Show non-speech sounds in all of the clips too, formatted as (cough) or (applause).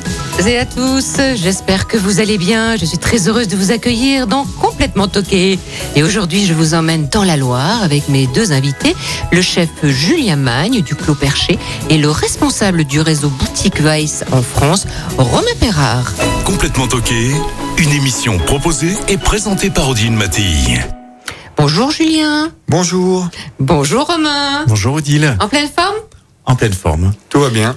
toutes et à tous, j'espère que vous allez bien. Je suis très heureuse de vous accueillir dans Complètement Toqué. Et aujourd'hui, je vous emmène dans la Loire avec mes deux invités, le chef Julien Magne du Clos Perché et le responsable du réseau Boutique Weiss en France, Romain Perrard. Complètement toqué, une émission proposée et présentée par Odile Mattei. Bonjour Julien. Bonjour. Bonjour Romain. Bonjour Odile. En pleine forme? En pleine forme. Tout va bien.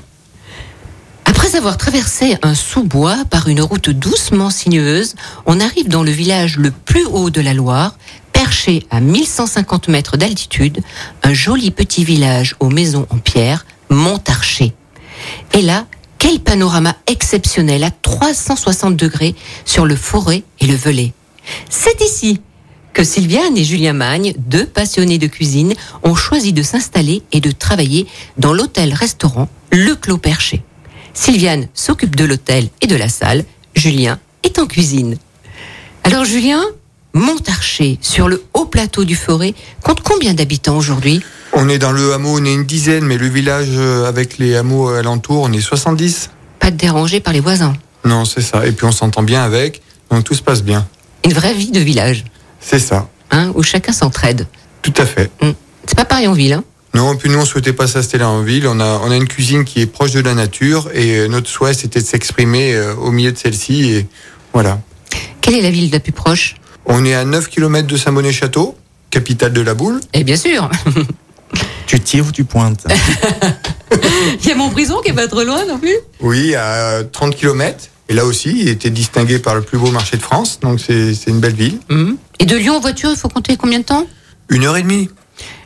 Après avoir traversé un sous-bois par une route doucement sinueuse, on arrive dans le village le plus haut de la Loire, perché à 1150 mètres d'altitude, un joli petit village aux maisons en pierre, Montarché. Et là, quel panorama exceptionnel à 360 degrés sur le forêt et le Velay. C'est ici que Sylviane et Julien Magne, deux passionnés de cuisine, ont choisi de s'installer et de travailler dans l'hôtel-restaurant Le Clos Perché. Sylviane s'occupe de l'hôtel et de la salle. Julien est en cuisine. Alors Julien, Montarché, sur le haut plateau du Forêt, compte combien d'habitants aujourd'hui? On est dans le hameau, on est une dizaine, mais le village euh, avec les hameaux alentours, on est 70. Pas de dérangé par les voisins? Non, c'est ça. Et puis on s'entend bien avec, donc tout se passe bien. Une vraie vie de village, C'est ça. hein, où chacun s'entraide. Tout à fait. C'est pas pareil en ville. Hein? Non, puis nous, on souhaitait pas s'installer en ville. On a, on a une cuisine qui est proche de la nature et euh, notre souhait, c'était de s'exprimer euh, au milieu de celle-ci. Et voilà. Quelle est la ville la plus proche? On est à 9 km de Saint-Bonnet-Château, capitale de la boule. Eh bien sûr (laughs) Tu tires ou tu pointes? (laughs) Il y a Montbrison qui est pas trop loin non plus? Oui, à 30 km. Et là aussi, il était distingué par le plus beau marché de France. Donc c'est c'est une belle ville. Mhm. Et de Lyon en voiture, il faut compter combien de temps? Une heure et demie.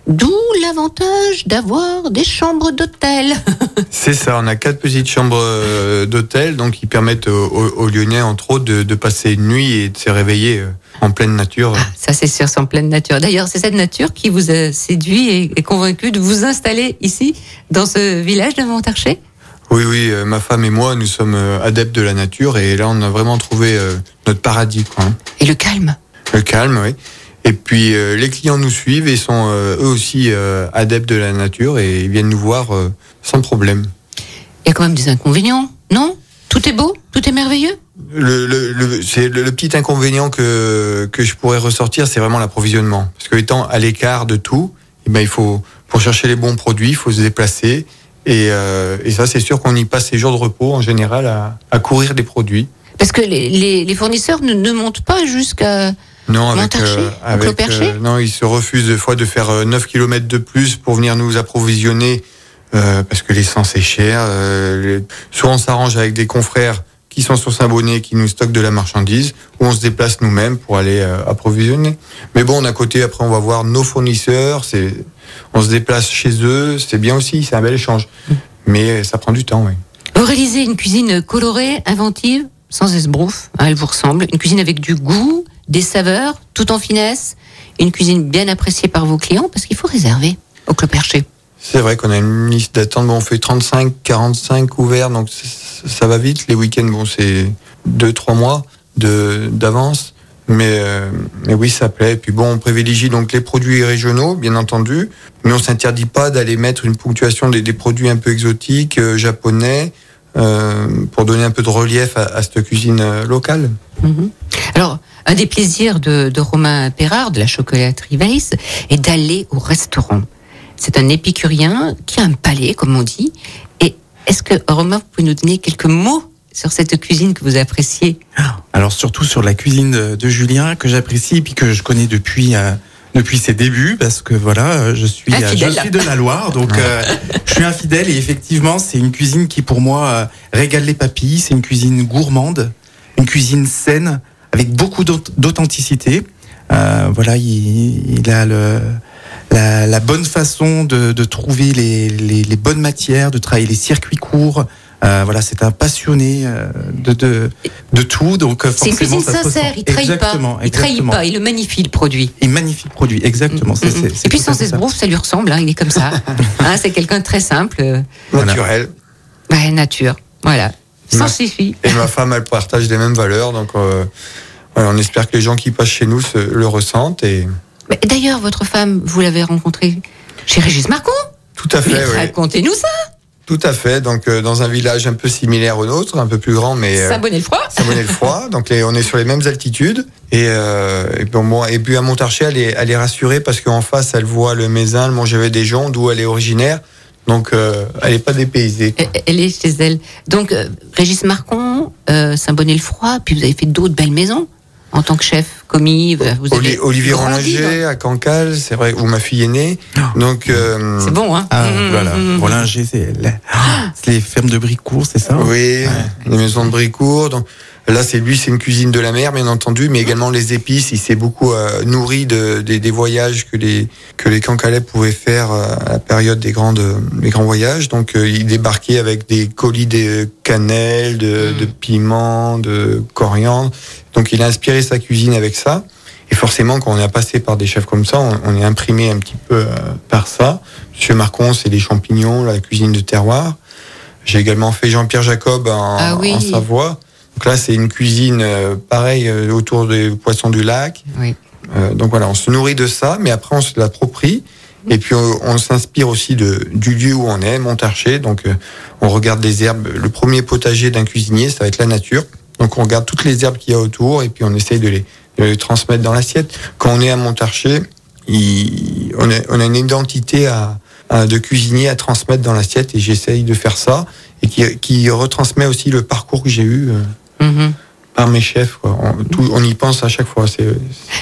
D'où l'avantage d'avoir des chambres d'hôtel. (laughs) C'est ça, on a quatre petites chambres euh, d'hôtel, donc qui permettent aux, aux- Lyonnais, entre autres, de, de passer une nuit et de se réveiller euh, en pleine nature. Ah, ça c'est sûr, c'est en pleine nature. D'ailleurs, c'est cette nature qui vous a séduit et, et convaincu de vous installer ici, dans ce village de Montarché Oui, oui, euh, ma femme et moi, nous sommes euh, adeptes de la nature et là, on a vraiment trouvé euh, notre paradis. Quoi, hein. Et le calme? Le calme, oui. Et puis, euh, les clients nous suivent et sont euh, eux aussi euh, adeptes de la nature et ils viennent nous voir sans problème. Il y a quand même des inconvénients, non? Tout est beau? Tout est merveilleux? Le, le, le- c'est le, le petit inconvénient que, que je pourrais ressortir, c'est vraiment l'approvisionnement. Parce que étant à l'écart de tout, eh ben, il faut, pour chercher les bons produits, il faut se déplacer. Et, euh, et ça, c'est sûr qu'on y passe ses jours de repos en général à, à courir des produits. Parce que les, les- les fournisseurs ne, ne montent pas jusqu'à... Non, avec, euh, Clos Perché non, ils se refusent des fois de faire euh, 9 km de plus pour venir nous approvisionner euh, parce que l'essence est chère. Euh, les- Soit on s'arrange avec des confrères qui sont sur Saint-Bonnet, qui nous stockent de la marchandise, ou on se déplace nous-mêmes pour aller euh, approvisionner. Mais bon, d'un côté, après, on va voir nos fournisseurs. C'est, on se déplace chez eux, c'est bien aussi, c'est un bel échange. Mais ça prend du temps, oui. Vous réalisez une cuisine colorée, inventive, sans esbrouf, hein, elle vous ressemble. Une cuisine avec du goût, des saveurs, tout en finesse. Une cuisine bien appréciée par vos clients, parce qu'il faut réserver au Clos Perché. C'est vrai qu'on a une liste d'attente. Bon, on fait 35, 45 ouverts, donc ça va vite. Les week-ends, bon, c'est 2-3 mois d'avance. Mais, euh, mais oui, ça plaît. Et puis bon, on privilégie donc les produits régionaux, bien entendu. Mais on s'interdit pas d'aller mettre une ponctuation des, des produits un peu exotiques, euh, japonais, euh, pour donner un peu de relief à, à cette cuisine locale. Mhm. Alors, un des plaisirs de, de Romain Perrard, de la chocolaterie Weiss, est d'aller au restaurant. C'est un épicurien qui a un palais, comme on dit. Et est-ce que, Romain, vous pouvez nous donner quelques mots sur cette cuisine que vous appréciez? Alors surtout sur la cuisine de, de Julien que j'apprécie et puis que je connais depuis euh, depuis ses débuts parce que voilà euh, je suis euh, je suis de la Loire donc euh, je suis infidèle et effectivement c'est une cuisine qui pour moi euh, régale les papilles c'est une cuisine gourmande une cuisine saine avec beaucoup d'aut- d'authenticité Euh, voilà il, il a le la, la bonne façon de, de trouver les, les, les bonnes matières, de travailler les circuits courts, Euh, voilà, c'est un passionné euh, de, de, de tout. Donc C'est une cuisine sincère, il trahit pas. Exactement, Il trahit exactement. pas, il le magnifie le produit. Il magnifique produit, exactement. c'est- Mm, mm. c'est Et puis sans esbrouf, ça lui ressemble, hein, il est comme ça. (laughs) Hein, c'est quelqu'un de très simple, Voilà. Naturel. ouais, nature. Voilà. Ça suffit. Et ma femme, elle partage les mêmes valeurs. Donc, euh, voilà, on espère que les gens qui passent chez nous se, le ressentent. Et Mais D'ailleurs, votre femme, vous l'avez rencontrée chez Régis Marcon tout à fait, oui. Racontez-nous ça. Tout à fait. Donc, euh, dans un village un peu similaire au nôtre, un peu plus grand, mais euh, Saint-Bonnet-le-Froid (laughs) Saint-Bonnet-le-Froid. Donc, les- on est sur les mêmes altitudes. Et, euh, et, puis, moi, et puis à Montarché, elle est, elle est rassurée parce qu'en face, elle voit le Mézin, le Montgevet des Joncs, d'où elle est originaire. Donc, euh, elle n'est pas dépaysée. quoi. Elle- Elle est chez elle. Donc, euh, Régis Marcon, euh, Saint-Bonnet-le-Froid, puis vous avez fait d'autres belles maisons en tant que chef, commis. Vous Oli- avez Olivier grandi Rollinger à Cancale, c'est vrai, où ma fille est née. Donc, euh, C'est bon, hein Ah, Mmh, voilà. mmh. Rollinger, c'est c'est les fermes de Bricourt, c'est ça Oui, les maisons de Bricourt. Donc, là, c'est lui, c'est une cuisine de la mer, bien entendu, mais également les épices. Il s'est beaucoup euh, nourri de, des- des voyages que les que les Cancalais pouvaient faire euh, à la période des grandes des grands voyages. Donc, euh, il débarquait avec des colis de cannelle, de, Mm. de piment, de coriandre. Donc, il a inspiré sa cuisine avec ça. Et forcément, quand on est passé par des chefs comme ça, on, est imprimé un petit peu euh, par ça. Monsieur Marcon, c'est les champignons, la cuisine de terroir. J'ai également fait Jean-Pierre Jacob en, Ah oui. en Savoie. Donc là, c'est une cuisine euh, pareil euh, autour des poissons du lac. Oui. Euh, donc voilà, on se nourrit de ça, mais après on se l'approprie. Et puis on, on s'inspire aussi de, du lieu où on est, Montarché. Donc euh, on regarde les herbes. Le premier potager d'un cuisinier, ça va être la nature. Donc on regarde toutes les herbes qu'il y a autour et puis on essaye de les, de les transmettre dans l'assiette. Quand on est à Montarché, il- on, a, on a une identité à, à- de cuisinier à transmettre dans l'assiette et j'essaye de faire ça et qui, qui retransmet aussi le parcours que j'ai eu euh, Mhm. par mes chefs. quoi. On, tout- on y pense à chaque fois.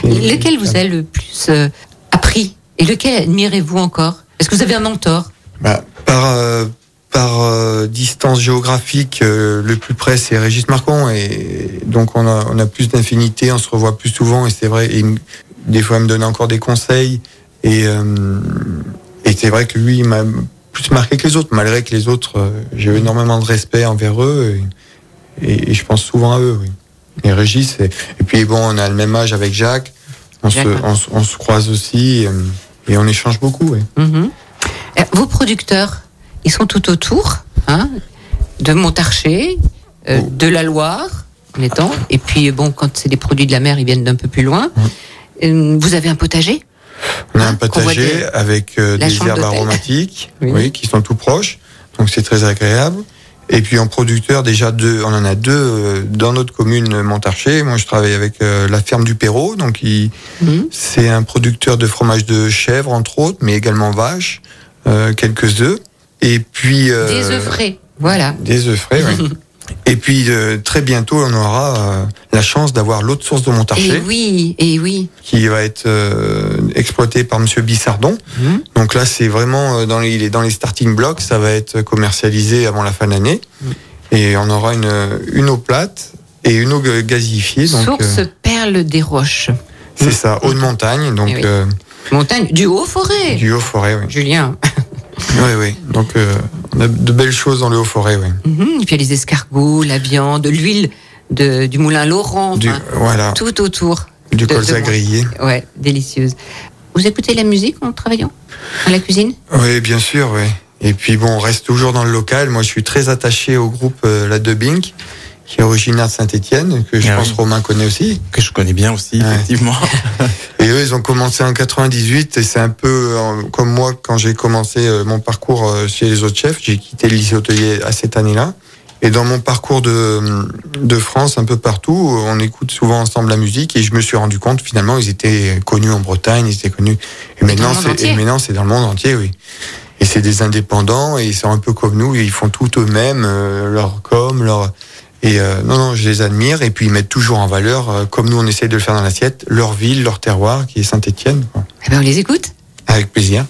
Lequel vous a le plus euh, appris Et lequel admirez-vous encore? Est-ce que vous avez un mentor? Bah, par euh, par euh, distance géographique, euh, le plus près c'est Régis Marcon et donc on a on a plus d'infinité, on se revoit plus souvent et c'est vrai. Et des fois il me donne encore des conseils et euh, et c'est vrai que lui il m'a plus marqué que les autres, malgré que les autres j'ai eu énormément de respect envers eux et, et- et je pense souvent à eux. Oui. Et Régis et, et puis bon on a le même âge avec Jacques, on se Jacques. on, se- on se croise aussi et, on échange beaucoup. Oui. Euh, Vos producteurs, ils sont tout autour, hein, de Montarché, euh, Oh. de la Loire, en étant. Et puis, bon, quand c'est des produits de la mer, ils viennent d'un peu plus loin. Euh, Vous avez un potager On a Hein, un voit potager des- avec euh, des herbes aromatiques, (laughs) Oui. oui. qui sont tout proches, donc c'est très agréable. Et puis en producteur, déjà deux, on en a deux dans notre commune Montarché. Moi, je travaille avec euh, la ferme du Perrault, donc il- Mhm. c'est un producteur de fromage de chèvre entre autres, mais également vache, quelques œufs, et puis euh, Des œufs frais. Voilà. des œufs frais. oui. (laughs) Et puis euh, très bientôt, on aura euh, la chance d'avoir l'autre source de Et Montarché oui, et oui. qui va être euh, exploité par Monsieur Bissardon. Mhm. Donc là, c'est vraiment euh, dans les, il est dans les starting blocks. Ça va être commercialisé avant la fin de l'année. Et on aura une, une eau plate et une eau ga- gazifiée. Donc Source euh, perle des roches. c'est ça, eau de montagne. Donc Eh oui. euh, Montagne du Haut-Forêt. du haut forêt. Oui, Julien. Oui, oui. Donc euh, on a de belles choses dans le haut forêt. Oui. Mhm. Et puis il y a les escargots, la viande, l'huile de- du moulin Laurent. Du, voilà, tout autour. du de- colza de- grillé. Ouais, délicieuse. Vous écoutez la musique en travaillant à la cuisine? Oui, bien sûr, oui. Et puis bon, on reste toujours dans le local. Moi, je suis très attaché au groupe euh, La Debink, qui est originaire de Saint-Étienne, que je Ah pense oui. Romain connaît aussi. Que je connais bien aussi, Ouais. effectivement. (laughs) Et eux, ils ont commencé en 98 et c'est un peu euh, comme moi quand j'ai commencé euh, mon parcours euh, chez les autres chefs. J'ai quitté le lycée hôtelier à cette année-là. Et dans mon parcours de, de France, un peu partout, on écoute souvent ensemble la musique et je me suis rendu compte finalement ils étaient connus en Bretagne, ils étaient connus. Et maintenant, c'est et dans le monde entier, oui. Et c'est des indépendants et ils sont un peu comme nous, ils font tout eux-mêmes, leur com, leur et euh, non non, je les admire et puis ils mettent toujours en valeur, euh, comme nous on essaye de le faire dans l'assiette, leur ville, leur terroir qui est Saint-Étienne. Eh ben, on les écoute. Avec plaisir.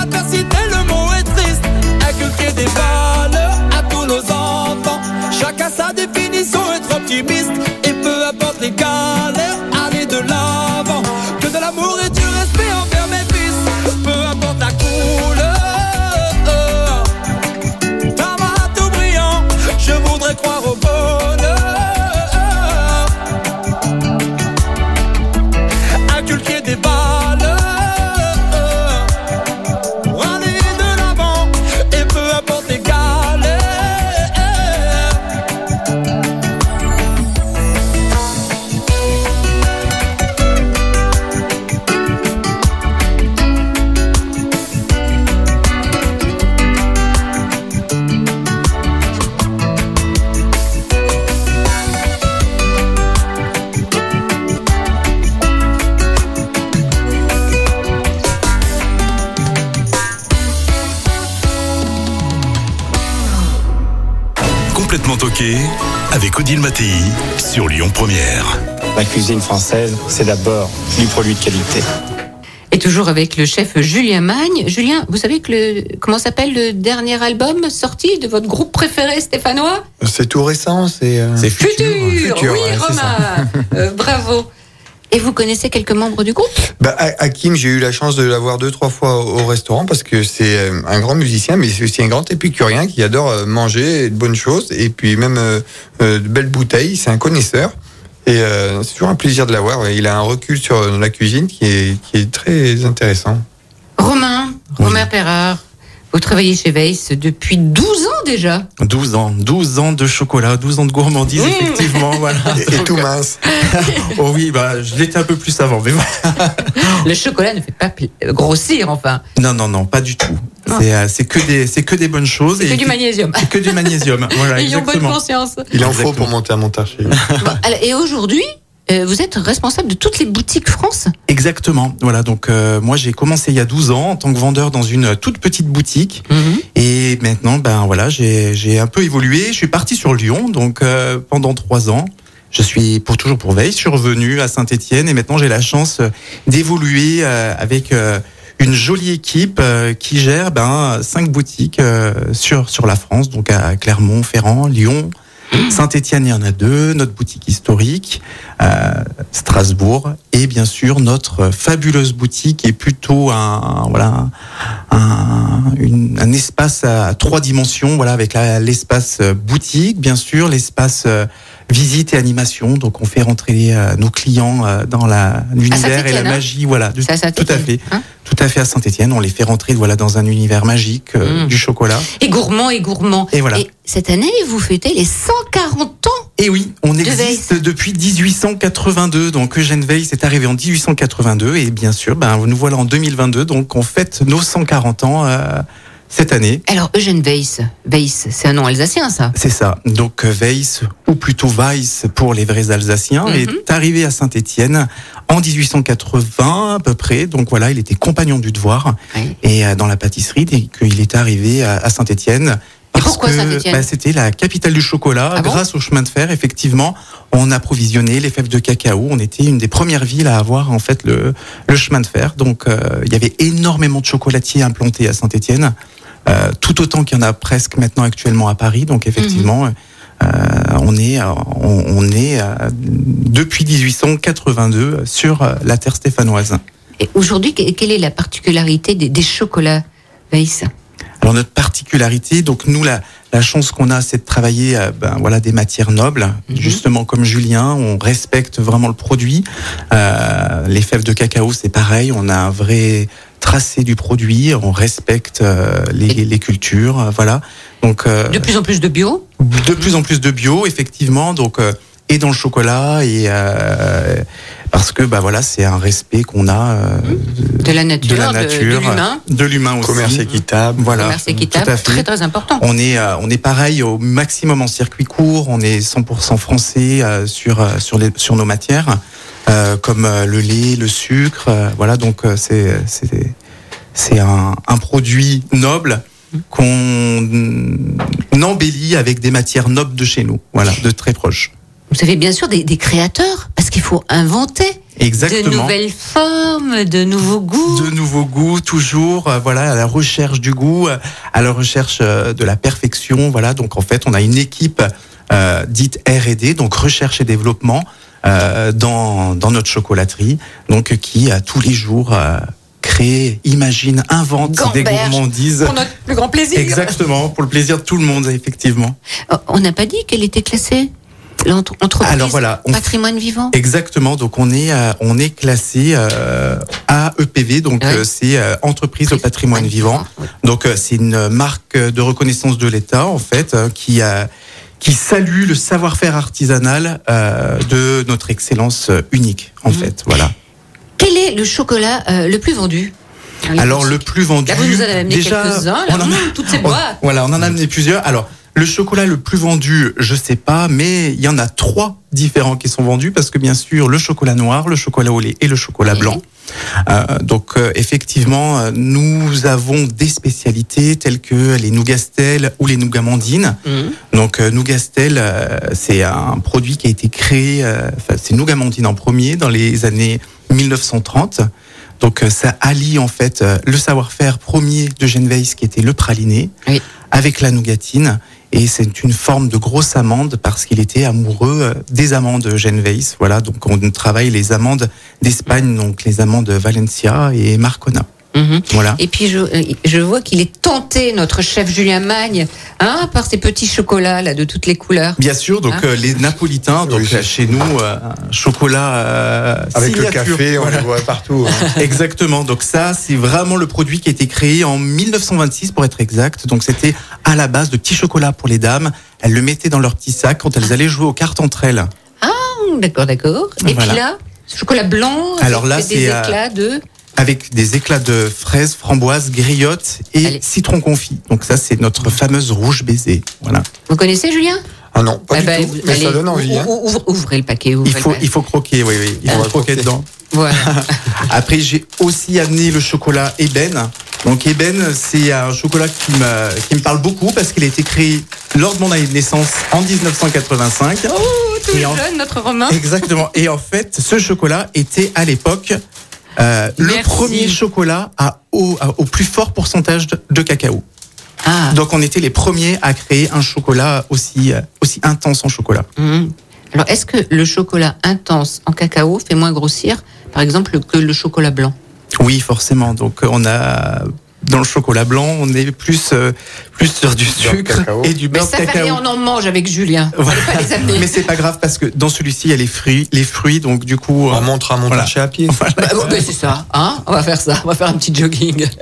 Éduqué dans l'adversité, le mot est triste. Inculquer des valeurs Odile Mattei sur Lyon Première. La cuisine française, c'est d'abord du produit de qualité. Et toujours avec le chef Julien Magne. Julien, vous savez que le comment s'appelle le dernier album sorti de votre groupe préféré stéphanois? C'est tout récent, c'est. euh, C'est Futur. Futur, oui, ouais. Romain. (laughs) Euh, bravo. Et vous connaissez quelques membres du groupe? Bah, Ha- Hakim, j'ai eu la chance de l'avoir deux, trois fois au au restaurant parce que c'est euh, un grand musicien, mais c'est aussi un grand épicurien qui adore euh, manger de bonnes choses et puis même euh, de belles bouteilles. C'est un connaisseur. Et euh, c'est toujours un plaisir de l'avoir. Il a un recul sur la cuisine qui est, qui est très intéressant. Romain, Romain Perrard. Vous travaillez chez Weiss depuis 12 ans déjà. 12 ans, 12 ans de chocolat, 12 ans de gourmandise, Mmh. effectivement, (laughs) voilà. Et, tout mince. (laughs) Oh oui, bah, je l'étais un peu plus avant, mais voilà. (laughs) Le chocolat ne fait pas grossir, enfin. Non, non, non, pas du tout. C'est euh, c'est que des, c'est que des bonnes choses. C'est que du magnésium. C'est que du magnésium. Voilà, Ayons bonne conscience. Il en faut pour monter chez lui. Bon, et aujourd'hui, vous êtes responsable de toutes les boutiques France Exactement. Voilà, donc euh, moi j'ai commencé il y a 12 ans en tant que vendeur dans une toute petite boutique. Et maintenant, ben voilà, j'ai un peu évolué. Je suis parti sur Lyon, donc euh, pendant trois ans. Je suis pour toujours pour Veille. Je suis revenu à Saint-Étienne et maintenant j'ai la chance euh, d'évoluer euh, avec euh, une jolie équipe euh, qui gère ben cinq boutiques euh, sur sur la France, donc à Clermont-Ferrand, Lyon. Saint-Étienne, il y en a deux, notre boutique historique, euh, Strasbourg, et bien sûr notre fabuleuse boutique est plutôt un voilà un, espace à trois dimensions, voilà avec l'espace boutique, bien sûr, l'espace euh, visite et animation. Donc on fait rentrer euh, nos clients euh, dans l'univers et la hein magie, voilà, du- C'est à tout à fait, hein tout à fait à Saint-Étienne. On les fait rentrer voilà dans un univers magique euh, Mm. du chocolat. Et gourmand et gourmand. Et voilà. cette année, vous fêtez les 140 ans. Et oui, on De existe depuis 1882. Donc Eugène Weiss est arrivé en 1882 et bien sûr, ben nous voilà en 2022. Donc on fête nos 140 ans euh, cette année. Alors, Eugène Weiss, Weiss, c'est un nom alsacien, ça C'est ça. Donc Weiss ou plutôt Weiss pour les vrais Alsaciens Mhm. est arrivé à Saint-Étienne en 1880 à peu près. Donc voilà, il était compagnon du devoir Oui. et euh, dans la pâtisserie dès qu'il est arrivé à, à Saint-Étienne. Et pourquoi Saint-Étienne bah, C'était la capitale du chocolat. Ah bon Grâce au chemin de fer, effectivement, on approvisionnait les fèves de cacao. On était une des premières villes à avoir en fait le, le chemin de fer. Donc euh, il y avait énormément de chocolatiers implantés à Saint-Étienne, euh, tout autant qu'il y en a presque maintenant actuellement à Paris. Donc effectivement. Euh, on est, euh, on, on est euh, depuis 1882 sur la terre stéphanoise. Et aujourd'hui, que- quelle est la particularité des, des chocolats Weiss Alors notre particularité, donc nous la, la chance qu'on a, c'est de travailler ben, voilà des matières nobles. Mhm. Justement comme Julien, on respecte vraiment le produit. Euh, les fèves de cacao, c'est pareil. On a un vrai tracé du produit. On respecte euh, les, les cultures. euh, voilà. Donc euh, De plus en plus de bio. de plus en plus de bio, effectivement. Donc euh, et dans le chocolat et euh, parce que bah voilà, c'est un respect qu'on a euh, De la nature, de la nature, l'humain. de l'humain aussi. Commerce équitable. Voilà, Commerce tout équitable, à fait. très très important. On est, euh, on est pareil au maximum en circuit court. On est 100% français euh, sur euh, sur les sur nos matières, comme euh, le lait, le sucre. euh, voilà, donc euh, c'est c'est c'est un, un produit noble qu'on embellit avec des matières nobles de chez nous. Voilà, de très proches. Vous avez bien sûr des, des créateurs, parce qu'il faut inventer de Exactement. nouvelles formes, de nouveaux goûts. de nouveaux goûts toujours euh, voilà à la recherche du goût euh, à la recherche euh, de la perfection voilà donc en fait on a une équipe euh, dite R&D donc recherche et développement euh, dans dans notre chocolaterie donc qui euh, tous les jours euh, crée imagine invente des Gamberge gourmandises Pour notre plus grand plaisir. exactement pour le plaisir de tout le monde effectivement Oh, On n'a pas dit qu'elle était classée l'entre- entreprise Alors voilà, on- patrimoine vivant. Exactement. Donc on est euh, on est classé euh, AEPV, donc Ouais. euh, c'est euh, entreprise au patrimoine vivant. Oui. Donc c'est une marque de reconnaissance de l'État en fait qui a qui salue le savoir-faire artisanal euh, de notre excellence euh, unique en Mhm. fait. Voilà. Quel est le chocolat euh, le plus vendu? Alors le plus vendu. Là, vous nous en avez amené déjà, quelques-uns, là. on en a- toutes ces boîtes. Voilà, on en a amené plusieurs. Alors le chocolat le plus vendu, je sais pas, mais il y en a trois différents qui sont vendus parce que bien sûr le chocolat noir, le chocolat au lait et le chocolat Oui. blanc. Euh, donc euh, effectivement, euh, nous avons des spécialités telles que les nougatelles ou les nougamandines. Mhm. Donc euh, nougastel, euh, c'est un produit qui a été créé, euh, enfin c'est nougamandine en premier dans les années 1930. Donc ça allie en fait euh, le savoir-faire premier de Genveis qui était le praliné Oui. avec la nougatine et c'est une forme de grosse amande parce qu'il était amoureux euh, des amandes Genveis. Voilà, donc on travaille les amandes d'Espagne, donc les amandes Valencia et Marcona. Mhm. Voilà. Et puis je, euh, je vois qu'il est tenté, notre chef Julien Magne, hein, par ces petits chocolats là de toutes les couleurs. Bien sûr, donc Hein euh, les napolitains, donc Oui, là, chez nous, euh, un chocolat euh, Avec le café, on Voilà. le voit partout. hein. (laughs) Exactement. Donc ça, c'est vraiment le produit qui a été créé en 1926 pour être exact. Donc c'était à la base de petits chocolats pour les dames. Elles le mettaient dans leur petit sac quand elles allaient jouer aux cartes entre elles. Hum, D'accord, d'accord. Et Voilà. puis là, ce chocolat blanc, avec Alors là, des c'est, euh, éclats de. Avec des éclats de fraises, framboises, griottes et Allez. citron confit. Donc ça, c'est notre fameuse rouge baiser. Voilà. Vous connaissez Julien? Ah non, pas Eh du ben, tout. Mais allez, ça donne envie. ou- hein. ou- ouvre- ouvrez le paquet. ouvrez Il le faut, paquet. il faut croquer, oui, oui. Il On faut va croquer croquer. dedans. Voilà. (laughs) Après, j'ai aussi amené le chocolat Eben. Donc Eben, c'est un chocolat qui me, qui me parle beaucoup parce qu'il a été créé lors de mon année de naissance en 1985. oh, tout Et en- jeune, notre Romain. Exactement. Et en fait, ce chocolat était à l'époque euh, le premier chocolat à au, à- au plus fort pourcentage de, de cacao. Ah. Donc on était les premiers à créer un chocolat aussi euh, aussi intense en chocolat. Hum. Alors, est-ce que le chocolat intense en cacao fait moins grossir, par exemple, que le chocolat blanc? Oui, forcément. Donc on a dans le chocolat blanc, on est plus euh, plus sur du sucre cacao. et du Mais beurre de ça fait cacao. rien, on en mange avec Julien. On Voilà. pas les amener. Mais c'est pas grave parce que dans celui-ci il y a les fruits, les fruits donc du coup On euh, montre à mon Voilà. marché à pied. Bah, bon, ben, c'est ça, hein On va faire ça, on va faire un petit jogging. (laughs)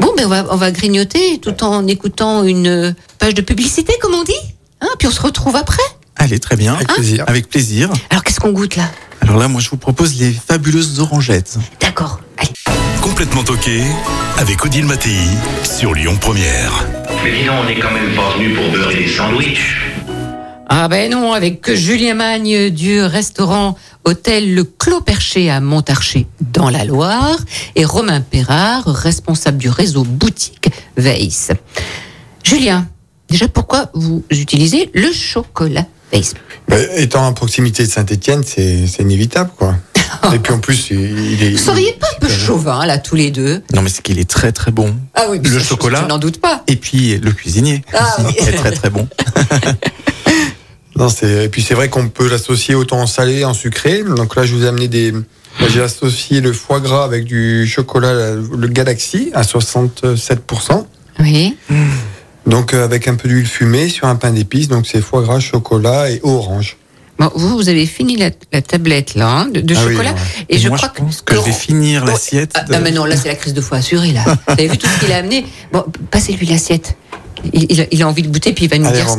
Bon, ben on va, on va grignoter tout en écoutant une page de publicité, comme on dit. Hein Puis on se retrouve après. allez très bien, Avec plaisir. avec plaisir. Alors qu'est-ce qu'on goûte là? Alors là, moi je vous propose les fabuleuses orangettes. D'accord. Complètement toqué avec Odile Mattei sur Lyon Première. Mais dis donc, on n'est quand même pas venu pour beurrer des sandwichs. Ah ben non, avec Julien Magne du restaurant Hôtel Le Clos Perché à Montarché dans la Loire et Romain Perrard, responsable du réseau boutique Weiss. Julien, déjà pourquoi vous utilisez le chocolat Weiss? Bah, étant à proximité de Saint-Etienne, c'est c'est inévitable, quoi. (laughs) Et puis en plus, il est. Vous seriez pas un peu chauvin là tous les deux? Non mais c'est qu'il est très très bon. Ah oui, Le ça, chocolat. Je n'en doute pas. Et puis le cuisinier Ah oui. est très très bon. (laughs) Non, c'est et puis c'est vrai qu'on peut l'associer autant en salé, en sucré. Donc là, je vous ai amené des. J'ai associé le foie gras avec du chocolat, le Galaxy à 67%. Oui. Donc euh, avec un peu d'huile fumée sur un pain d'épices. Donc c'est foie gras, chocolat et orange. Bon, vous, vous avez fini la, la tablette là hein, de, de Ah oui, chocolat. ouais. Et, je moi, crois je pense que je vais finir Bon, l'assiette. Ah, de- ah, mais non, là c'est la crise de foie assurée là. (laughs) Vous avez vu tout ce qu'il a amené Bon, passez-lui l'assiette. Il, il a, il a envie de goûter puis il va nous Allez, dire ce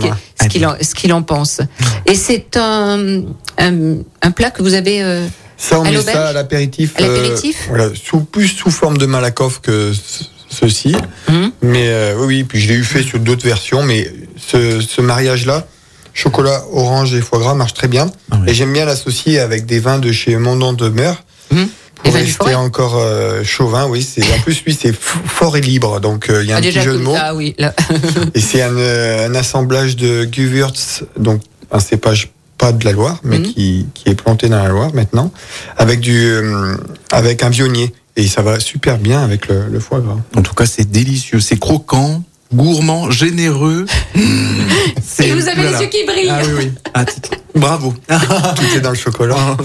qu'il Romain. ce qu'il en, pense. Et c'est un, un, un plat que vous avez. euh, Ça, on À met ça à l'apéritif. À l'apéritif voilà, sous, plus sous forme de malakoff que ce- ceci. hum, Mais euh, oui, oui, puis je l'ai eu fait sur d'autres versions. Mais ce, ce mariage-là, chocolat, orange et foie gras, marche très bien. Ah oui. Et j'aime bien l'associer avec des vins de chez Mondon de Meur. hum. Pour Les rester encore euh, chauvin, oui. C'est en plus lui, c'est fort et libre, donc euh, il y a un Ah, petit déjà, jeu de mots. ah oui, là. (laughs) Et c'est un, euh, un assemblage de Gewürz, donc un cépage pas de la Loire, mais Mhm. qui, qui est planté dans la Loire maintenant, avec du, euh, avec un vionnier. Et ça va super bien avec le, le foie gras. En tout cas, c'est délicieux, c'est croquant, gourmand, généreux. (laughs) Et vous avez voilà. les yeux qui brillent. Ah oui, oui. Ah, titre. Bravo. (laughs) Tout est dans le chocolat.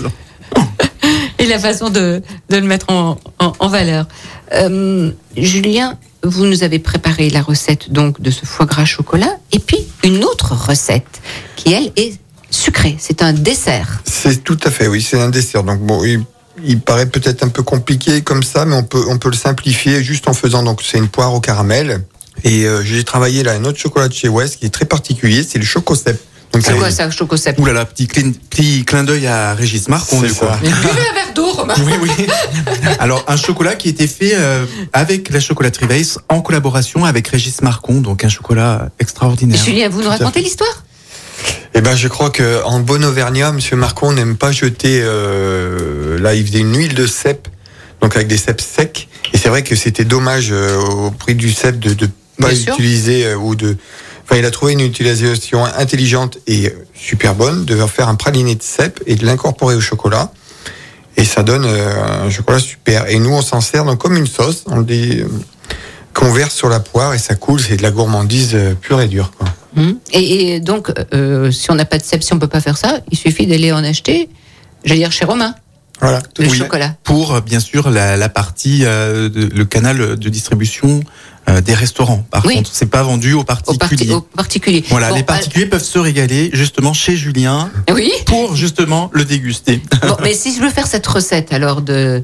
(laughs) et la façon de, de le mettre en, en, en valeur. Euh, Julien, vous nous avez préparé la recette donc de ce foie gras chocolat et puis une autre recette qui elle est sucrée. C'est un dessert. C'est tout à fait, oui, c'est un dessert. Donc bon, il, il paraît peut-être un peu compliqué comme ça, mais on peut, on peut le simplifier juste en faisant. Donc c'est une poire au caramel. Et euh, j'ai travaillé là un autre chocolat de chez West qui est très particulier, c'est le chocosep. C'est quoi ça, chocosep Ouh là là, petit clin, petit clin d'œil à Régis Marcon, du coup. Buvez un verre d'eau, Romain. Oui, oui. Alors, un chocolat qui était fait euh, avec la chocolaterie Weiss en collaboration avec Régis Marcon, donc un chocolat extraordinaire. Julien, vous nous racontez l'histoire? Eh ben, je crois que en bon Auvergnat, Monsieur Marcon n'aime pas jeter. euh, là, il faisait une huile de cèpe, donc avec des cèpes secs. Et c'est vrai que c'était dommage euh, au prix du cèpe de de pas utiliser euh, ou de. Enfin, il a trouvé une utilisation intelligente et euh, super bonne de faire un praliné de cèpe et de l'incorporer au chocolat. Et ça donne euh, un chocolat super. Et nous, on s'en sert donc comme une sauce, on le euh, qu'on verse sur la poire et ça coule. C'est de la gourmandise euh, pure et dure. Quoi. Hum. et, et donc, euh, si on n'a pas de cèpe, si on peut pas faire ça, il suffit d'aller en acheter, j'allais dire chez Romain, Voilà. le Oui. chocolat. Pour, euh, bien sûr, la, la partie, euh, de- le canal de distribution euh, des restaurants. Par Oui. contre, c'est pas vendu aux Au, parti- particuliers. au particulier. Voilà, Bon, les particuliers peuvent se régaler justement chez Julien oui. pour justement le déguster. (laughs) Bon, mais si je veux faire cette recette, alors de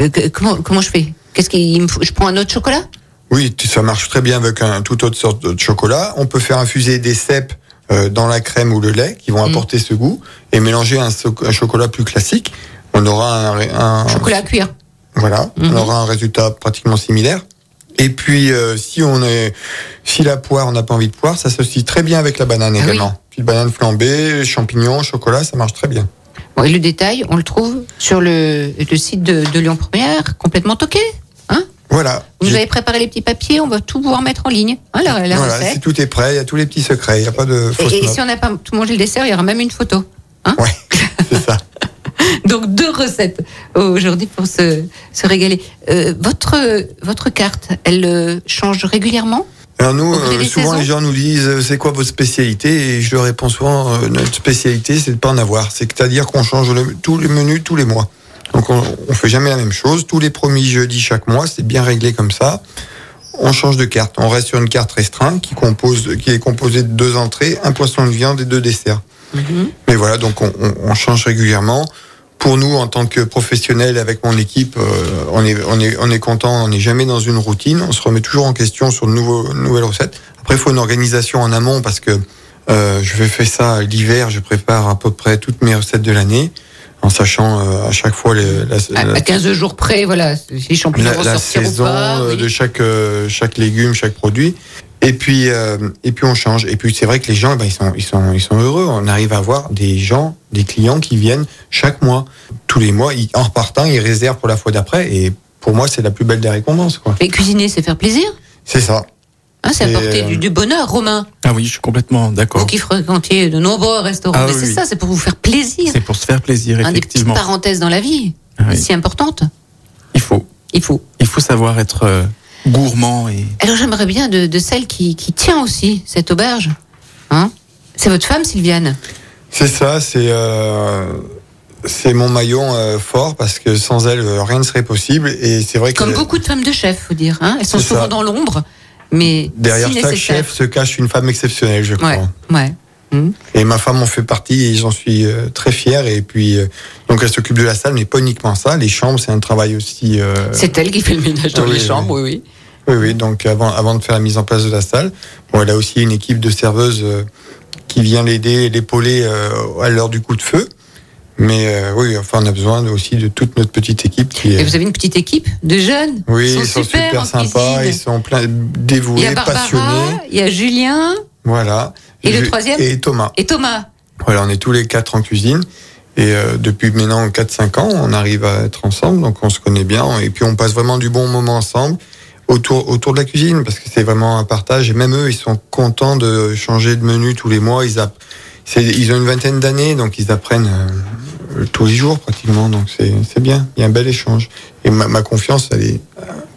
euh, que- comment comment je fais? Qu'est-ce qu'il me faut Je prends un autre chocolat? Oui, ça marche très bien avec un tout autre sorte de chocolat. On peut faire infuser des cèpes euh, dans la crème ou le lait qui vont Mm. apporter ce goût et mélanger un chocolat plus classique. On aura un, Chocolat à cuire. Voilà, Mhm. on aura un résultat pratiquement similaire. Et puis euh, si on est si la poire, on n'a pas envie de poire, ça s'associe très bien avec la banane Ah oui. également. Puis banane flambée, champignons, chocolat, ça marche très bien. Bon, et le détail, on le trouve sur le, le site de, de Lyon Première, complètement toqué. Hein? Voilà. Vous avez préparé les petits papiers, on va tout pouvoir mettre en ligne, hein, la, la voilà, si tout est prêt, il y a tous les petits secrets, il n'y a pas de Et, et si on n'a pas tout mangé le dessert, il y aura même une photo. Ouais, (laughs) c'est ça. (laughs) (laughs) Donc deux recettes aujourd'hui pour se, se régaler. Euh, votre votre carte, elle euh, change régulièrement? Alors nous, euh, souvent les gens nous disent euh, c'est quoi votre spécialité? Et je réponds souvent euh, notre spécialité c'est de pas en avoir. C'est-à-dire qu'on change le- tous les menus tous les mois. Donc on, on fait jamais la même chose. Tous les premiers jeudis chaque mois, c'est bien réglé comme ça. On change de carte. On reste sur une carte restreinte qui compose, qui est composée de deux entrées, un poisson de viande et deux desserts. Mais voilà, donc on, on- on change régulièrement. Pour nous, en tant que professionnels avec mon équipe, euh, on est on est on est content. On n'est jamais dans une routine. On se remet toujours en question sur de nouveaux nouvelles recettes. Après, il faut une organisation en amont parce que euh, je vais faire ça l'hiver. Je prépare à peu près toutes mes recettes de l'année en sachant euh, à chaque fois les, la, à, la- à 15 jours près, voilà, les champignons la, la saison ou pas. euh, oui. de chaque euh, chaque légume, chaque produit. Et puis euh, et puis on change. Et puis c'est vrai que les gens, eh ben, ils sont ils sont ils sont heureux. On arrive à avoir des gens, des clients qui viennent chaque mois, tous les mois. Ils, en repartant, ils réservent pour la fois d'après. Et pour moi, c'est la plus belle des récompenses. Quoi. Mais cuisiner, c'est faire plaisir? C'est ça. Hein, c'est Et, apporter euh, du, du bonheur, Romain. Ah oui, je suis complètement Vous d'accord. qui fréquentiez de nombreux restaurants, Ah mais oui, c'est oui. ça, c'est pour vous faire plaisir. C'est pour se faire plaisir, Hein, des petites effectivement. parenthèses dans la vie, Ah oui. si importantes. Il faut, Il faut. il faut savoir être euh, gourmand et Alors j'aimerais bien de, de celle qui, qui tient aussi cette auberge. Hein c'est votre femme, Sylviane? C'est ça. C'est euh, c'est mon maillon euh, fort parce que sans elle, euh, rien ne serait possible. Et c'est vrai que Comme beaucoup de femmes de chef, faut dire. Hein Elles sont souvent ça. dans l'ombre. Mais Derrière si chaque nécessaire. chef se cache une femme exceptionnelle, je crois. Ouais, ouais. Et ma femme en fait partie et j'en suis euh, très fier. Et puis, euh, donc elle s'occupe de la salle, mais pas uniquement ça. Les chambres, c'est un travail aussi. euh, C'est elle qui fait le ménage dans Ah oui, les chambres, oui, oui. Oui, oui. Donc avant, avant de faire la mise en place de la salle, bon, elle a aussi une équipe de serveuses qui vient l'aider, l'épauler à l'heure du coup de feu. Mais euh, oui, enfin, on a besoin aussi de toute notre petite équipe qui Et vous avez une petite équipe de jeunes? Oui, ils ils sont super, sympas, ils sont plein Il y dévoués, a Barbara, passionnés. il y a Julien Voilà. Et le Je- troisième Et Thomas. et Thomas. Voilà, on est tous les quatre en cuisine. Et euh, depuis maintenant 4-5 ans, on arrive à être ensemble, donc on se connaît bien. Et puis on passe vraiment du bon moment ensemble autour, autour de la cuisine, parce que c'est vraiment un partage. Et même eux, ils sont contents de changer de menu tous les mois. Ils, ils ont une vingtaine d'années, donc ils apprennent euh, tous les jours pratiquement. Donc c'est c'est bien, il y a un bel échange. Et ma, ma confiance, elle est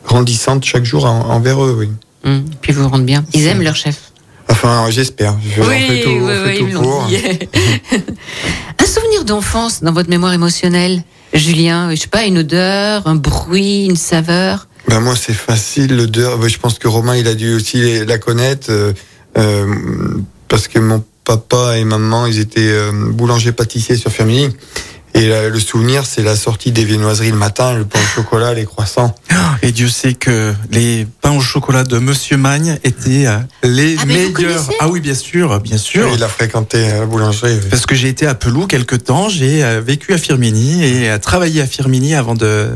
grandissante chaque jour en- envers eux, oui. Hmm, Puis vous vous rendez bien. Ils aiment leur chef. Enfin, j'espère. Je tout, on oui, fait oui, tout ils l'ont pour. dit. (laughs) un souvenir d'enfance dans votre mémoire émotionnelle, Julien, je sais pas, une odeur, un bruit, une saveur. Ben moi c'est facile l'odeur. Ben, Je pense que Romain il a dû aussi la connaître euh, euh, parce que mon papa et maman ils étaient euh, boulanger pâtissier sur Firminy. Et là, le souvenir c'est la sortie des viennoiseries le matin, le pain au chocolat, les croissants. Et Dieu sait que les pains au chocolat de Monsieur Magne étaient euh, les Ah, meilleurs. Ah oui, bien sûr, bien sûr. Il a fréquenté à la boulangerie. oui. Parce que j'ai été à Pelou quelque temps, j'ai euh, vécu à Firmini et euh, travaillé à Firmini avant de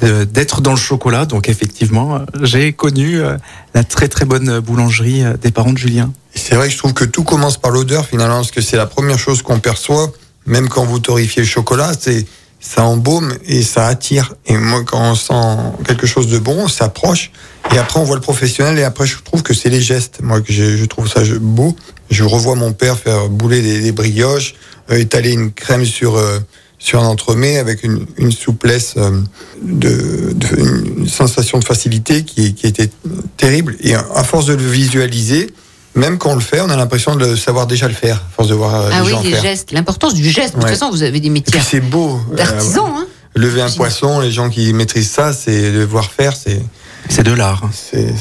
d'être dans le chocolat. Donc effectivement, euh, j'ai connu euh, la très très bonne boulangerie euh, des parents de Julien. C'est vrai que je trouve que tout commence par l'odeur finalement, parce que c'est la première chose qu'on perçoit, même quand vous torréfiez le chocolat, c'est ça embaume et ça attire. Et moi, quand on sent quelque chose de bon, on s'approche. Et après, on voit le professionnel. Et après, je trouve que c'est les gestes. Moi, je, trouve ça beau. Je revois mon père faire bouler des, des brioches, euh, étaler une crème sur euh, sur un entremets avec une, une souplesse, euh, de, de- une sensation de facilité qui, qui était terrible. Et à force de le visualiser, même quand on le fait, on a l'impression de le savoir déjà le faire, à force de voir euh, ah les oui, gens les faire. gestes, l'importance du geste. De toute façon, vous avez des métiers c'est beau. euh, d'artisans. Hein. lever un poisson, les gens qui maîtrisent ça, c'est le voir faire, c'est C'est de l'art.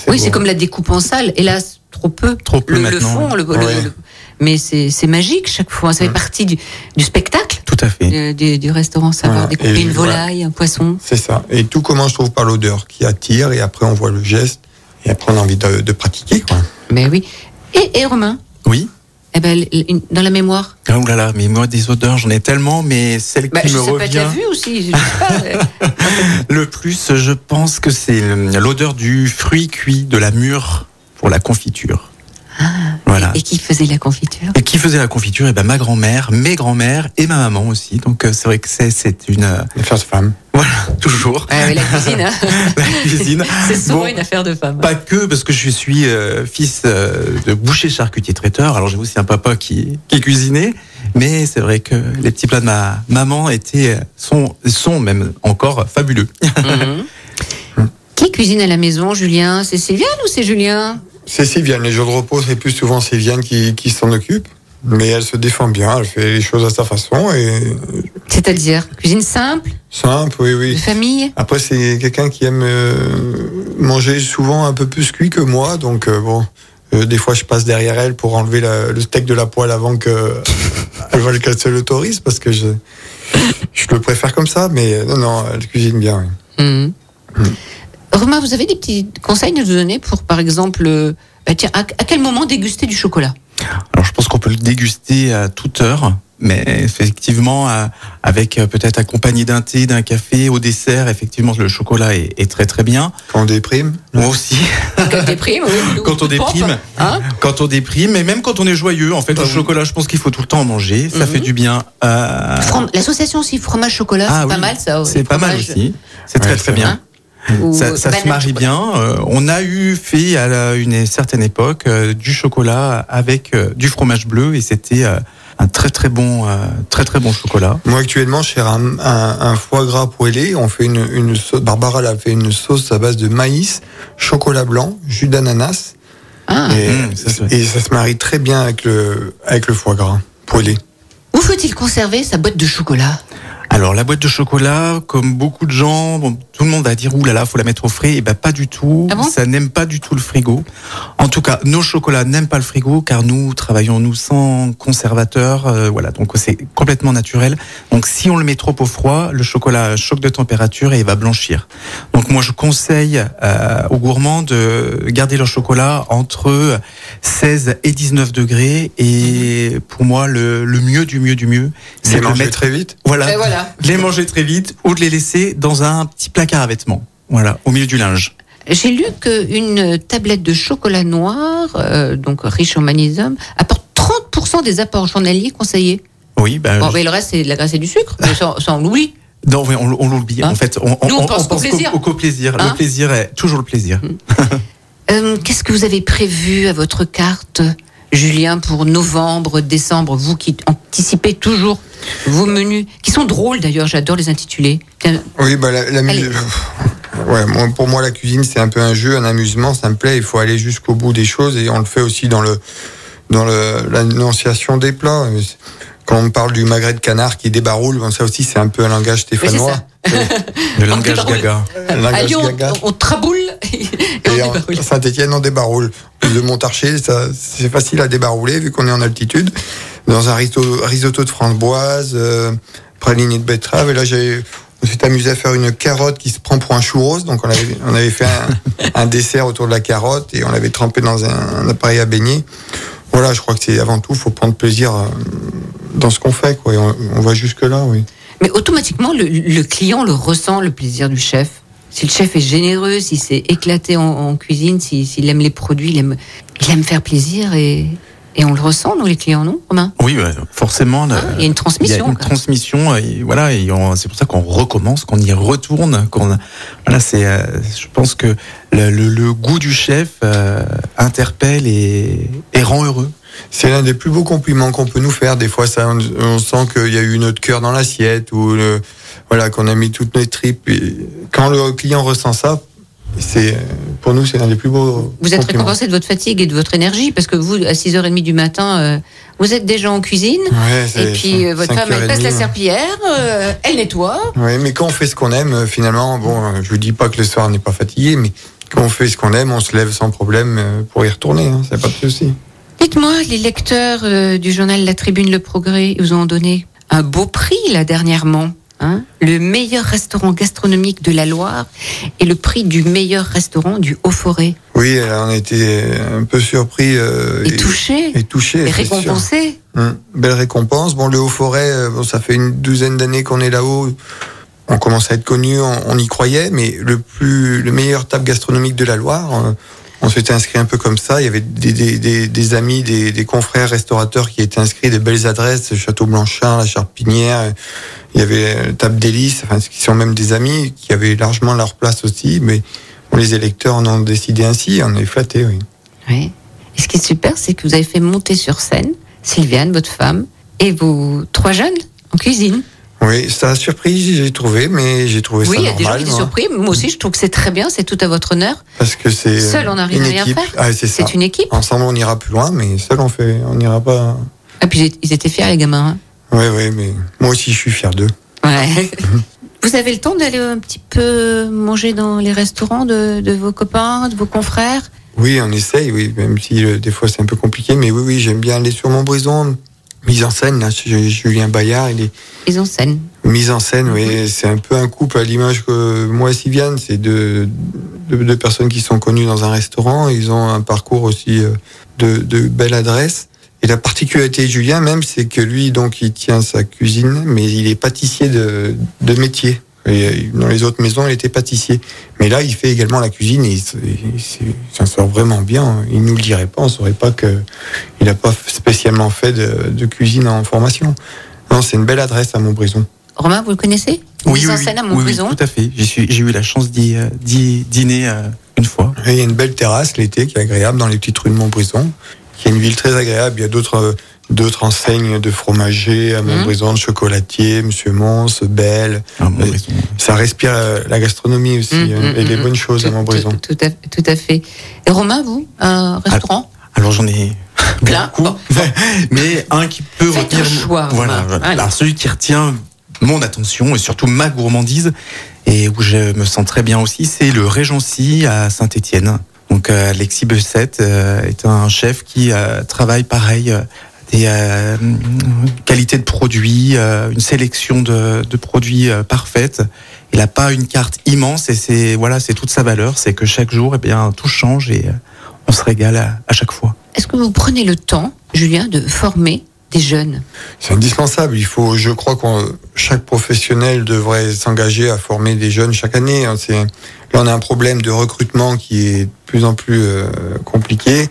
Oui, c'est comme la découpe en salle. Hélas, trop peu. Trop peu le, le maintenant, fond, le, le- Ouais. le- mais c'est c'est magique chaque fois. Ça fait Mm. partie du, du spectacle Tout à fait. du, du- du restaurant. Savoir Voilà. découper Et une voilà. volaille, un poisson. C'est ça. Et tout commence, je trouve, par l'odeur qui attire, et après on voit le geste, et après on a envie de, de pratiquer, quoi. Mais oui. Et, et Romain, Oui. eh ben, dans la mémoire, Ah ouh là là, mais moi des odeurs, j'en ai tellement, mais celle bah, qui je me sais pas, tu as revient vu aussi. Je sais pas, (laughs) le plus, je pense que c'est euh, l'odeur du fruit cuit de la mûre pour la confiture. Voilà. et qui faisait la confiture Et qui faisait la confiture? Eh ben ma grand-mère, mes grands-mères et ma maman aussi. Donc euh, c'est vrai que c'est c'est une euh, de femme. Voilà toujours Ah oui, La cuisine, hein. (laughs) la cuisine. (laughs) c'est souvent Bon, une affaire de femme. Pas que parce que je suis euh, fils euh, de boucher charcutier traiteur. Alors j'ai aussi un papa qui qui cuisinait, mais c'est vrai que les petits plats de ma maman étaient euh, sont sont même encore fabuleux. (laughs) Mhm. Qui cuisine à la maison, Julien? C'est Sylviane ou c'est Julien? C'est Sylviane, les jours de repos, c'est plus souvent Sylviane qui, qui s'en occupe. Mais elle se défend bien, elle fait les choses à sa façon et C'est-à-dire cuisine simple, simple, oui, de oui. famille? Après, c'est quelqu'un qui aime euh, manger souvent un peu plus cuit que moi, donc euh, bon, euh, des fois je passe derrière elle pour enlever la- le steak de la poêle avant que (laughs) elle qu'elle se l'autorise, parce que je, je le préfère comme ça, mais non, non, elle cuisine bien. oui. Mhm. Romain, vous avez des petits conseils à nous donner pour, par exemple, bah, tiens, à, à quel moment déguster du chocolat? Alors je pense qu'on peut le déguster à toute heure, mais effectivement avec euh, peut-être accompagné d'un thé, d'un café au dessert, effectivement le chocolat est, est très très bien. Quand on déprime, Moi aussi, Quand on déprime, oui, (laughs) quand on déprime, hein quand on déprime, mais même quand on est joyeux, en fait le Ah oui. chocolat, je pense qu'il faut tout le temps en manger, ça Mhm. fait du bien. euh, L'association aussi fromage-chocolat, ah c'est pas mal ça. C'est pas mal fromage, aussi. C'est très Ouais, très bien. hein, Ça, ça se marie bien. Euh, on a eu fait à la- une certaine époque euh, du chocolat avec euh, du fromage bleu et c'était euh, un très très bon, euh, très très bon chocolat. Moi actuellement, je fais un, un- un foie gras poêlé. On fait une, une sauce. Barbara elle a fait une sauce à base de maïs, chocolat blanc, jus d'ananas, Ah. et, Mmh, ça, et ça se marie très bien avec le avec le foie gras poêlé. Où faut-il conserver sa boîte de chocolat? Alors la boîte de chocolat, comme beaucoup de gens, bon, tout le monde va dire ouh là là, faut la mettre au frais. Et ben pas du tout. Ah bon ça n'aime pas du tout le frigo. En tout cas, nos chocolats n'aiment pas le frigo car nous travaillons nous sans conservateur. euh, voilà, donc c'est complètement naturel. Donc si on le met trop au froid, le chocolat choque de température et il va blanchir. Donc moi je conseille euh, aux gourmands de garder leur chocolat entre 16 et 19 degrés. Et pour moi le, le mieux du mieux du mieux, C'est de le mettre très vite. voilà, Et voilà. De les manger très vite ou de les laisser dans un petit placard à vêtements. Voilà, au milieu du linge. J'ai lu qu'une tablette de chocolat noir, euh, donc riche en magnésium, apporte 30% des apports journaliers conseillés. Oui, ben, Bon, mais le reste, c'est de la graisse et du sucre. Mais ça, ça, on l'oublie. non, on, on l'oublie. Hein en fait, on, Nous, on pense qu'au plaisir. qu'au plaisir. Hein le plaisir est toujours le plaisir. Euh, Qu'est-ce que vous avez prévu à votre carte, Julien, pour novembre, décembre Vous qui anticipez toujours vos menus, qui sont drôles d'ailleurs, j'adore les intituler. Tiens, Oui, bah la. Ouais, moi, pour moi, la cuisine, c'est un peu un jeu, un amusement, ça me plaît. Il faut aller jusqu'au bout des choses et on le fait aussi dans le dans le l'annonciation des plats. Quand on parle du magret de canard qui débaroule, bon, ça aussi, c'est un peu un langage stéphanois. ça. Le langage gaga. À langage Lyon, gaga. on traboule (laughs) et on Et Saint-Etienne, on débaroule. De Montarcher, c'est facile à débarouler vu qu'on est en altitude. Dans un risotto, risotto de framboise, euh, praliné de betterave. Et là, j'ai, on s'est amusé à faire une carotte qui se prend pour un churros. Donc, on avait, on avait fait un, (laughs) un dessert autour de la carotte et on l'avait trempé dans un, un appareil à baigner. Voilà, je crois que c'est avant tout, faut prendre plaisir euh, dans ce qu'on fait, quoi. Et on, on va jusque là, oui. Mais automatiquement, le, le client le ressent, le plaisir du chef? Si le chef est généreux, s'il s'est éclaté en, en cuisine, si- s'il aime les produits, il aime, il aime faire plaisir et, et on le ressent, nous les clients, non, Romain? Oui, forcément. Hein, il y a une transmission, Il y a une quoi. transmission, et voilà, et c'est pour ça qu'on recommence, qu'on y retourne, qu'on, voilà, c'est, euh, je pense que le, le- le goût du chef euh, interpelle et, et rend heureux. C'est l'un des plus beaux compliments qu'on peut nous faire. Des fois, ça, on, on sent qu'il y a eu notre cœur dans l'assiette ou le, voilà qu'on a mis toutes nos tripes. Et quand le client ressent ça, c'est pour nous c'est l'un des plus beaux. Vous êtes récompensé de votre fatigue et de votre énergie parce que vous, à 6h30 du matin, euh, vous êtes déjà en cuisine. Ouais, Et puis euh, votre femme, elle 5h30, passe la serpillière, euh, elle nettoie. Ouais, mais quand on fait ce qu'on aime, finalement, bon, je vous dis pas que le soir n'est pas fatigué, mais quand on fait ce qu'on aime, on se lève sans problème pour y retourner. Hein, c'est pas de souci. Dites-moi, les lecteurs euh, du journal La Tribune Le Progrès vous ont donné un beau prix là dernièrement. Hein? Le meilleur restaurant gastronomique de la Loire et le prix du meilleur restaurant du Haut-Forêt. Oui, on a été un peu surpris euh, Et touché, et touché. et c'est sûr. récompensé. Hum, belle récompense. Bon, le Haut-Forêt, euh, bon, ça fait une douzaine d'années qu'on est là-haut. On commence à être connu, on, on y croyait, mais le plus, le meilleur table gastronomique de la Loire, euh, on s'était inscrit un peu comme ça. Il y avait des, amis, des, confrères restaurateurs qui étaient inscrits, des belles adresses, Château Blanchard, la Charpinière. Il y avait euh, Table d'Hélice, enfin, qui sont même des amis qui avaient largement leur place aussi, mais les électeurs en ont décidé ainsi. On est flattés, oui. Oui. Et ce qui est super, c'est que vous avez fait monter sur scène Sylviane, votre femme, et vos trois jeunes en cuisine. Oui, ça a surpris, j'ai trouvé, mais j'ai trouvé oui, ça il y a des gens normal. qui surpris. Moi aussi, je trouve que c'est très bien, c'est tout à votre honneur. Parce que c'est Seul, on arrive une à rien faire. Ah, c'est ça. C'est une équipe. Ensemble, on ira plus loin, mais seul, on fait, on n'ira pas. Et puis ils étaient fiers, les gamins. hein. Oui, oui, mais moi aussi, je suis fier d'eux. Ouais. (laughs) Vous avez le temps d'aller un petit peu manger dans les restaurants de, de vos copains, de vos confrères? Oui, on essaye, oui, même si euh, des fois c'est un peu compliqué, mais oui, oui, j'aime bien aller sur Montbrison. Mise en scène, là, Julien Bayard, il est Ils ont scène. mise en scène, oui, c'est un peu un couple à l'image que moi et Sylviane, c'est deux, deux, deux personnes qui sont connues dans un restaurant, ils ont un parcours aussi euh, de, de belle adresse. Et la particularité de Julien même, c'est que lui, donc, il tient sa cuisine, mais il est pâtissier de, de métier. Et euh, dans les autres maisons, il était pâtissier. Mais là, il fait également la cuisine et il, se- il se- il s'en sort vraiment bien. Il nous le dirait pas, on saurait pas que il n'a pas spécialement fait de, de cuisine en formation. Non, c'est une belle adresse à Montbrison. Romain, vous le connaissez? Mise en scène à oui, oui, Montbrison? tout à fait. J'ai eu la chance d'y euh, dîner euh, une fois. Et il y a une belle terrasse l'été qui est agréable dans les petites rues de Montbrison, qui est une ville très agréable. Il y a d'autres euh, d'autres enseignes de fromager à Montbrison, de chocolatier, Monsieur Mons, Belle. Ah, Montbrison. Ça respire euh, la gastronomie aussi euh, hum, et les hum, bonnes choses à Montbrison. Tout, tout à, tout à fait. Et Romain, vous, un restaurant? Alors j'en ai (laughs) Plein. beaucoup, (laughs) mais un qui peut Faites retenir. un choix, Voilà. Alors celui qui retient mon attention et surtout ma gourmandise et où je me sens très bien aussi, c'est le Régency à Saint-Étienne. Donc euh, Alexis Besset euh, est un chef qui euh, travaille pareil euh, des euh, qualités de produits, euh, une sélection de, de produits euh, parfaite. Il n'a pas une carte immense et c'est voilà, c'est toute sa valeur, c'est que chaque jour, eh bien, tout change et euh, on se régale à, à chaque fois. Est-ce que vous prenez le temps, Julien, de former des jeunes? C'est indispensable. Il faut, je crois que chaque professionnel devrait s'engager à former des jeunes chaque année. hein. C'est, là, on a un problème de recrutement qui est de plus en plus euh, compliqué.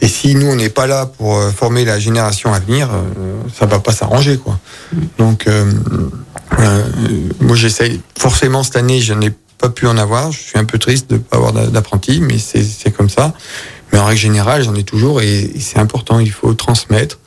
Et si nous, on n'est pas là pour euh, former la génération à venir, euh, ça va pas s'arranger, quoi. Donc, euh, moi, j'essaye. Forcément, cette année, je n'ai pas pu en avoir. Je suis un peu triste de ne pas avoir d'a- d'apprentis, mais c'est comme ça. Mais en règle générale, j'en ai toujours et, et c'est important. Il faut transmettre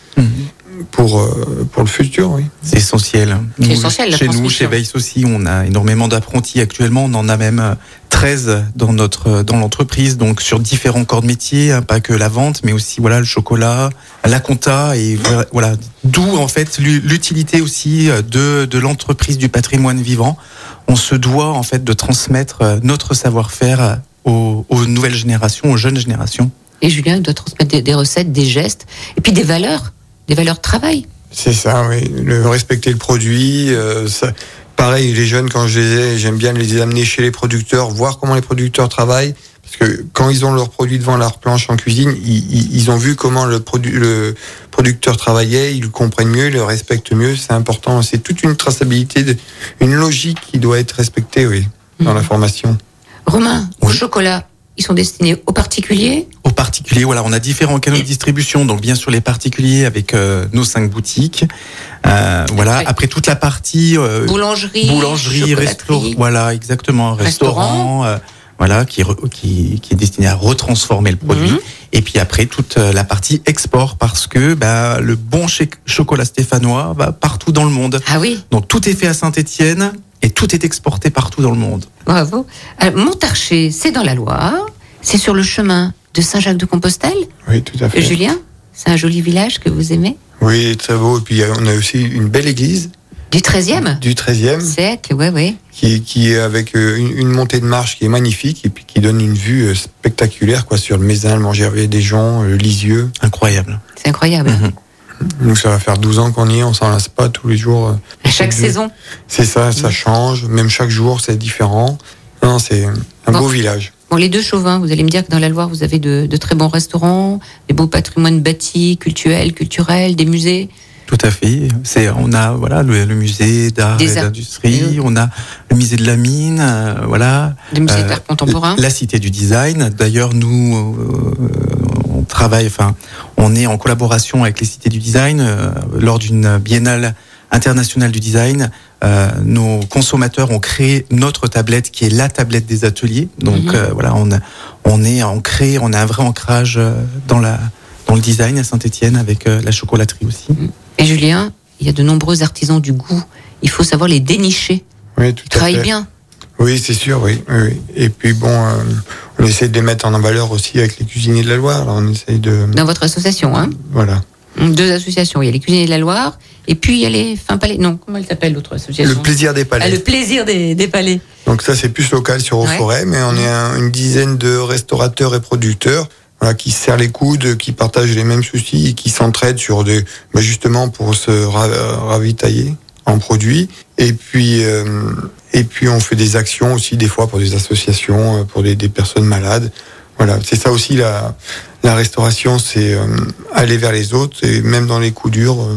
pour, euh, pour le futur, oui. C'est essentiel. C'est Nous, essentiel, la Chez nous, chez Weiss aussi, on a énormément d'apprentis actuellement. On en a même euh, 13 dans notre dans l'entreprise, donc sur différents corps de métier, hein, pas que la vente, mais aussi voilà le chocolat, la compta et voilà- voilà. D'où en fait l'u- l'utilité aussi euh, de de l'entreprise du patrimoine vivant. On se doit en fait de transmettre euh, notre savoir-faire euh, aux, aux nouvelles générations, aux jeunes générations. Et Julien il doit transmettre des, des recettes, des gestes, et puis des valeurs, des valeurs de travail. C'est ça, oui. Le respecter le produit. euh, ça, pareil, les jeunes, quand je les ai, j'aime bien les amener chez les producteurs, voir comment les producteurs travaillent. Parce que quand ils ont leurs produits devant leur planche en cuisine, ils, ils- ils ont vu comment le, produ- le producteur travaillait, ils le comprennent mieux, ils le respectent mieux. C'est important. C'est toute une traçabilité, de- une logique qui doit être respectée, oui, dans la formation. Romain, vos chocolats, ils sont destinés aux particuliers Aux particuliers, voilà, on a différents canaux de distribution. Donc bien sûr les particuliers avec euh, nos cinq boutiques. Euh, voilà. Après- Après toute la partie euh, Boulangerie, boulangerie, restaurant, voilà, exactement, restaurant, euh, voilà, qui, est re- qui qui est destiné à retransformer le produit. Mhm. Et puis après toute la partie export parce que bah, le bon chocolat stéphanois va partout dans le monde. Ah oui, Donc tout est fait à Saint-Étienne et tout est exporté partout dans le monde. bravo. Alors, Montarcher, c'est dans la Loire, c'est sur le chemin de Saint-Jacques-de-Compostelle. Oui, tout à fait. Julien, c'est un joli village que vous aimez Oui, très beau. Et puis, il y a- on a aussi une belle église Du 13e du 13e. Sec, ouais, ouais. qui, qui est avec euh, une, une montée de marche qui est magnifique et puis qui donne une vue euh, spectaculaire quoi sur le Mézin, le Mangerville des gens, le Lisieux. Incroyable. C'est incroyable. Mhm. Nous ça va faire 12 ans qu'on y est, on s'en lasse pas tous les jours. euh. À chaque C'est- saison. C'est ça, ça change, même chaque jour c'est différent. Non, c'est un Bon. beau village. Bon, les deux chauvins, vous allez me dire que dans la Loire, vous avez de, de très bons restaurants, des beaux patrimoines bâtis, culturels, culturels, des musées. Tout à fait. C'est, on a voilà le, le musée d'art Des et arts. d'industrie, on a le musée de la mine, euh, voilà. Des musées Euh, d'art contemporain. La cité du design. D'ailleurs, nous, euh, travaille, enfin, on est en collaboration avec les cités du design euh, lors d'une biennale internationale du design. euh, nos consommateurs ont créé notre tablette qui est la tablette des ateliers. Donc Mhm. euh, voilà, on, a- on est ancré, on a un vrai ancrage dans la dans le design à Saint-Étienne avec euh, la chocolaterie aussi. Et Julien, il y a de nombreux artisans du goût. Il faut savoir les dénicher. Oui, tout Ils à travaillent fait. bien. Oui, c'est sûr, oui. Et puis bon, euh, on essaie de les mettre en valeur aussi avec les cuisiniers de la Loire. Alors, on essaye de, Dans votre association, hein voilà. Deux associations. Il y a les cuisiniers de la Loire, et puis il y a les Fins Palais. Non, comment elle s'appelle l'autre association? Le plaisir des palais. Ah, le plaisir des, des palais. Donc ça, c'est plus local sur Ouais. Eau-Forêt, mais on est un- une dizaine de restaurateurs et producteurs voilà, qui se serrent les coudes, qui partagent les mêmes soucis et qui s'entraident sur des, bah, justement pour se ra- ravitailler en produits. Et puis, euh, et puis on fait des actions aussi des fois pour des associations, euh, pour des, des personnes malades. Voilà, c'est ça aussi la, la restauration, c'est euh, aller vers les autres et même dans les coups durs, euh,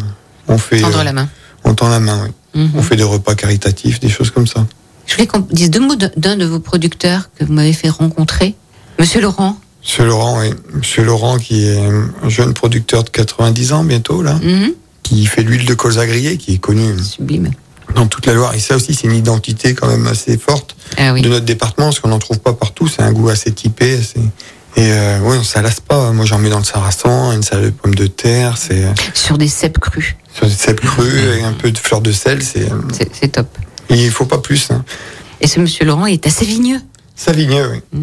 on fait, Tendre euh, la main. on tend la main. oui. Mhm. On fait des repas caritatifs, des choses comme ça. Je voulais qu'on dise deux mots d'un- d'un de vos producteurs que vous m'avez fait rencontrer, Monsieur Laurent. Monsieur Laurent, oui. Monsieur Laurent, qui est un jeune producteur de 90 ans bientôt, là, Mhm. qui fait l'huile de colza grillée, qui est connue Sublime. Dans toute la Loire. Et ça aussi, c'est une identité quand même assez forte Ah oui. de notre département, parce qu'on n'en trouve pas partout. C'est un goût assez typé. assez- Et euh, oui, on s'alasse pas. Moi, j'en mets dans le sarrasin, une salade de pommes de terre, c'est euh, Sur des cèpes crus. sur des cèpes crues, (laughs) avec un peu de fleur de sel. C'est, euh, C'est c'est top. il faut pas plus. Hein. Et ce Monsieur Laurent est assez vigneux. Savigneux, oui.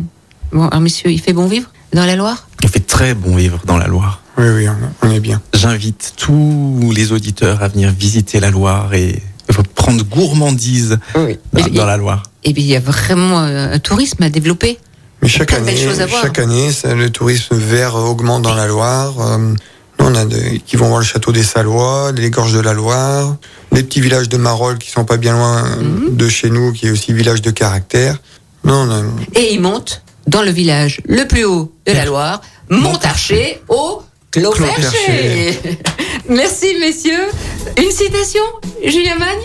Bon, alors messieurs, il fait bon vivre dans la Loire? Il fait très bon vivre dans la Loire. Oui, oui, on, on est bien. J'invite tous les auditeurs à venir visiter la Loire et prendre gourmandise Oui. dans, la Loire. Et bien, il y a vraiment un tourisme à développer. Mais chaque de année, chaque année, le tourisme vert augmente dans la Loire. Euh, nous, on a des, qui vont voir le château des Salois, les gorges de la Loire, les petits villages de Marolles qui sont pas bien loin euh, Mhm. de chez nous, qui est aussi village de caractère. Non, Et il monte dans le village le plus haut de la Loire, Montarcher au Clos. Merci, messieurs. Une citation, Julien Magne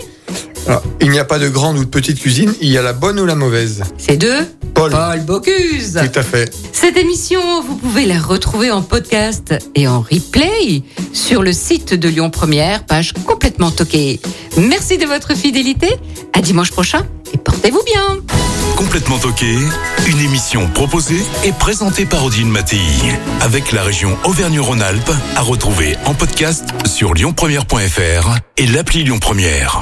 Alors, il n'y a pas de grande ou de petite cuisine, il y a la bonne ou la mauvaise. C'est de Paul. Paul Bocuse. Tout à fait. Cette émission, vous pouvez la retrouver en podcast et en replay sur le site de Lyon Première, page complètement toquée. Merci de votre fidélité. À dimanche prochain et portez-vous bien. Complètement toqué, une émission proposée et présentée par Odile Mattei, avec la région Auvergne-Rhône-Alpes, à retrouver en podcast sur lyonpremière.fr et l'appli Lyon Première.